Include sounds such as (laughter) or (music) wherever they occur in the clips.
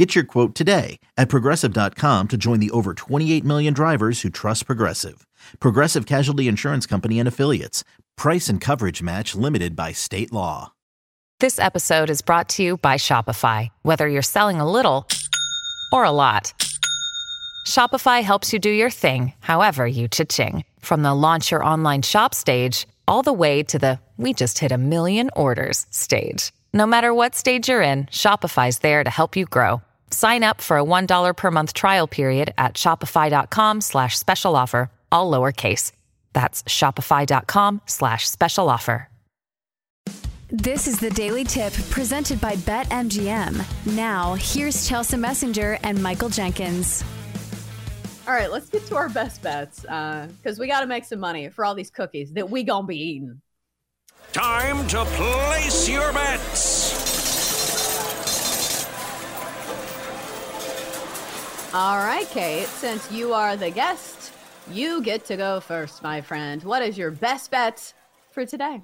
Get your quote today at progressive.com to join the over 28 million drivers who trust Progressive. Progressive Casualty Insurance Company and Affiliates. Price and coverage match limited by state law. This episode is brought to you by Shopify. Whether you're selling a little or a lot, Shopify helps you do your thing, however you cha-ching. From the launch your online shop stage, all the way to the we just hit a million orders stage. No matter what stage you're in, Shopify's there to help you grow. Sign up for a $1 per month trial period at shopify.com slash special offer, all lowercase. That's shopify.com slash special offer. This is the Daily Tip presented by BetMGM. Now, here's Chelsa Messinger and Michael Jenkins. All right, let's get to our best bets because uh, we got to make some money for all these cookies that we gonna be eating. Time to place your bets. All right, Kate, since you are the guest, you get to go first, my friend. What is your best bet for today?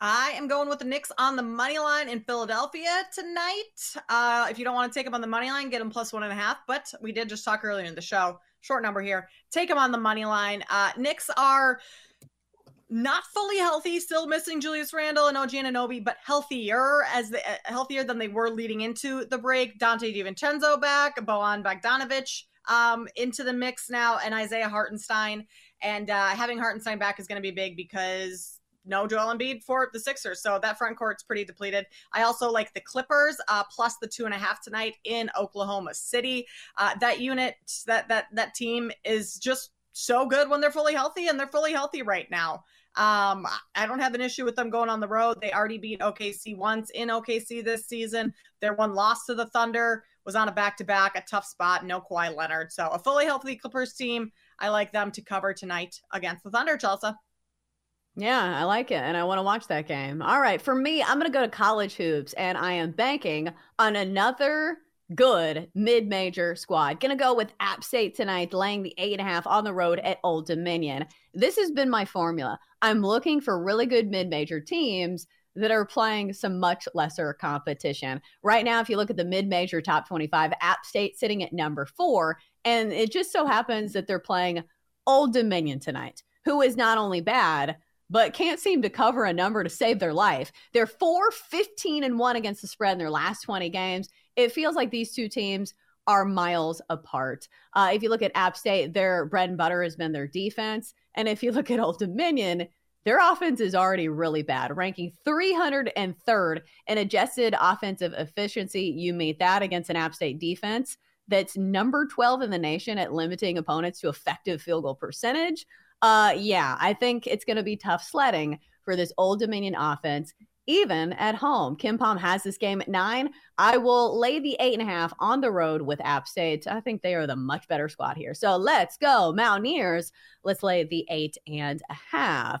I am going with the Knicks on the money line in Philadelphia tonight. Uh, if you don't want to take them on the money line, get them plus one and a half. But we did just talk earlier in the show. Short number here. Take them on the money line. Uh, Knicks are not fully healthy, still missing Julius Randle and OG Anunoby, but healthier as the, uh, healthier than they were leading into the break. Donte DiVincenzo back, Bojan Bogdanovic um, into the mix now, and Isaiah Hartenstein. And uh, having Hartenstein back is going to be big because no Joel Embiid for the Sixers. So that front court's pretty depleted. I also like the Clippers uh, plus the two and a half tonight in Oklahoma City. Uh, that unit, that that that team is just so good when they're fully healthy, and they're fully healthy right now. Um, I don't have an issue with them going on the road. They already beat OKC once in OKC this season. Their one loss to the Thunder was on a back to back, a tough spot, no Kawhi Leonard. So a fully healthy Clippers team. I like them to cover tonight against the Thunder, Chelsa. Yeah, I like it. And I want to watch that game. All right. For me, I'm going to go to college hoops and I am banking on another good mid major squad. To go with App State tonight, laying the eight and a half on the road at Old Dominion. This has been my formula. I'm looking for really good mid major teams that are playing some much lesser competition. Right now, if you look at the mid major top 25, App State sitting at number four. And it just so happens that they're playing Old Dominion tonight, who is not only bad, but can't seem to cover a number to save their life. They're 4 15 and 1 against the spread in their last 20 games. It feels like these two teams are miles apart. Uh, if you look at App State, their bread and butter has been their defense. And if you (laughs) look at Old Dominion, their offense is already really bad, ranking 303rd in adjusted offensive efficiency. You meet that against an App State defense that's number 12 in the nation at limiting opponents to effective field goal percentage. Uh, yeah, I think it's going to be tough sledding for this Old Dominion offense, even at home. KenPom has this game at nine. I will lay the eight and a half on the road with App State. I think they are the much better squad here. So let's go, Mountaineers. Let's lay the eight and a half.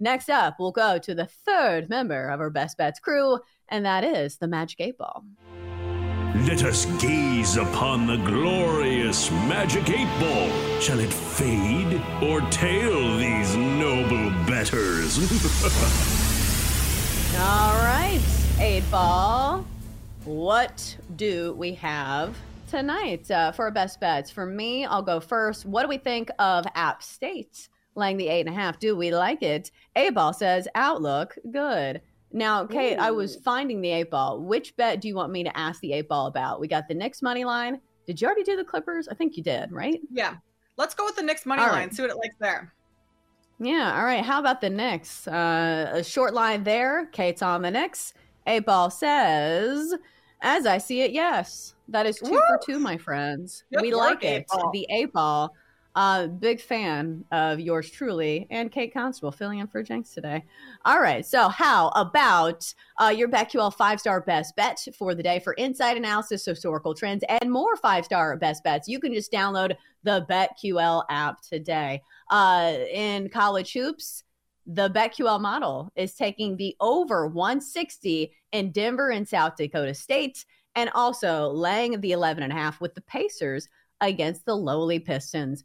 Next up, we'll go to the third member of our Best Bets crew, and that is the Magic 8 Ball. Let us gaze upon the glorious Magic 8 Ball. Shall it fade or tail these noble betters? (laughs) All right, 8 Ball. What do we have tonight uh, for our Best Bets? For me, I'll go first. What do we think of App State? Laying the eight and a half. Do we like it? 8 ball says outlook good. Now, Kate, Ooh. I was finding the eight ball. Which bet do you want me to ask the eight ball about? We got the Knicks money line. Did you already do the Clippers? I think you did, right? Yeah. Let's go with the Knicks money line. See what it likes there. Yeah. All right. How about the Knicks? Uh, a short line there. Kate's on the Knicks. 8 ball says, as I see it, yes. That is two Woo! for two, my friends. Good we work, like it. The 8 ball. Uh, big fan of yours truly and Kate Constable filling in for Jenks today. All right. So, how about uh, your BetQL five star best bet for the day for insight analysis, historical trends, and more five star best bets? You can just download the BetQL app today. Uh, in college hoops, the BetQL model is taking the over 160 in Denver and South Dakota State and also laying the 11 and a half with the Pacers against the lowly Pistons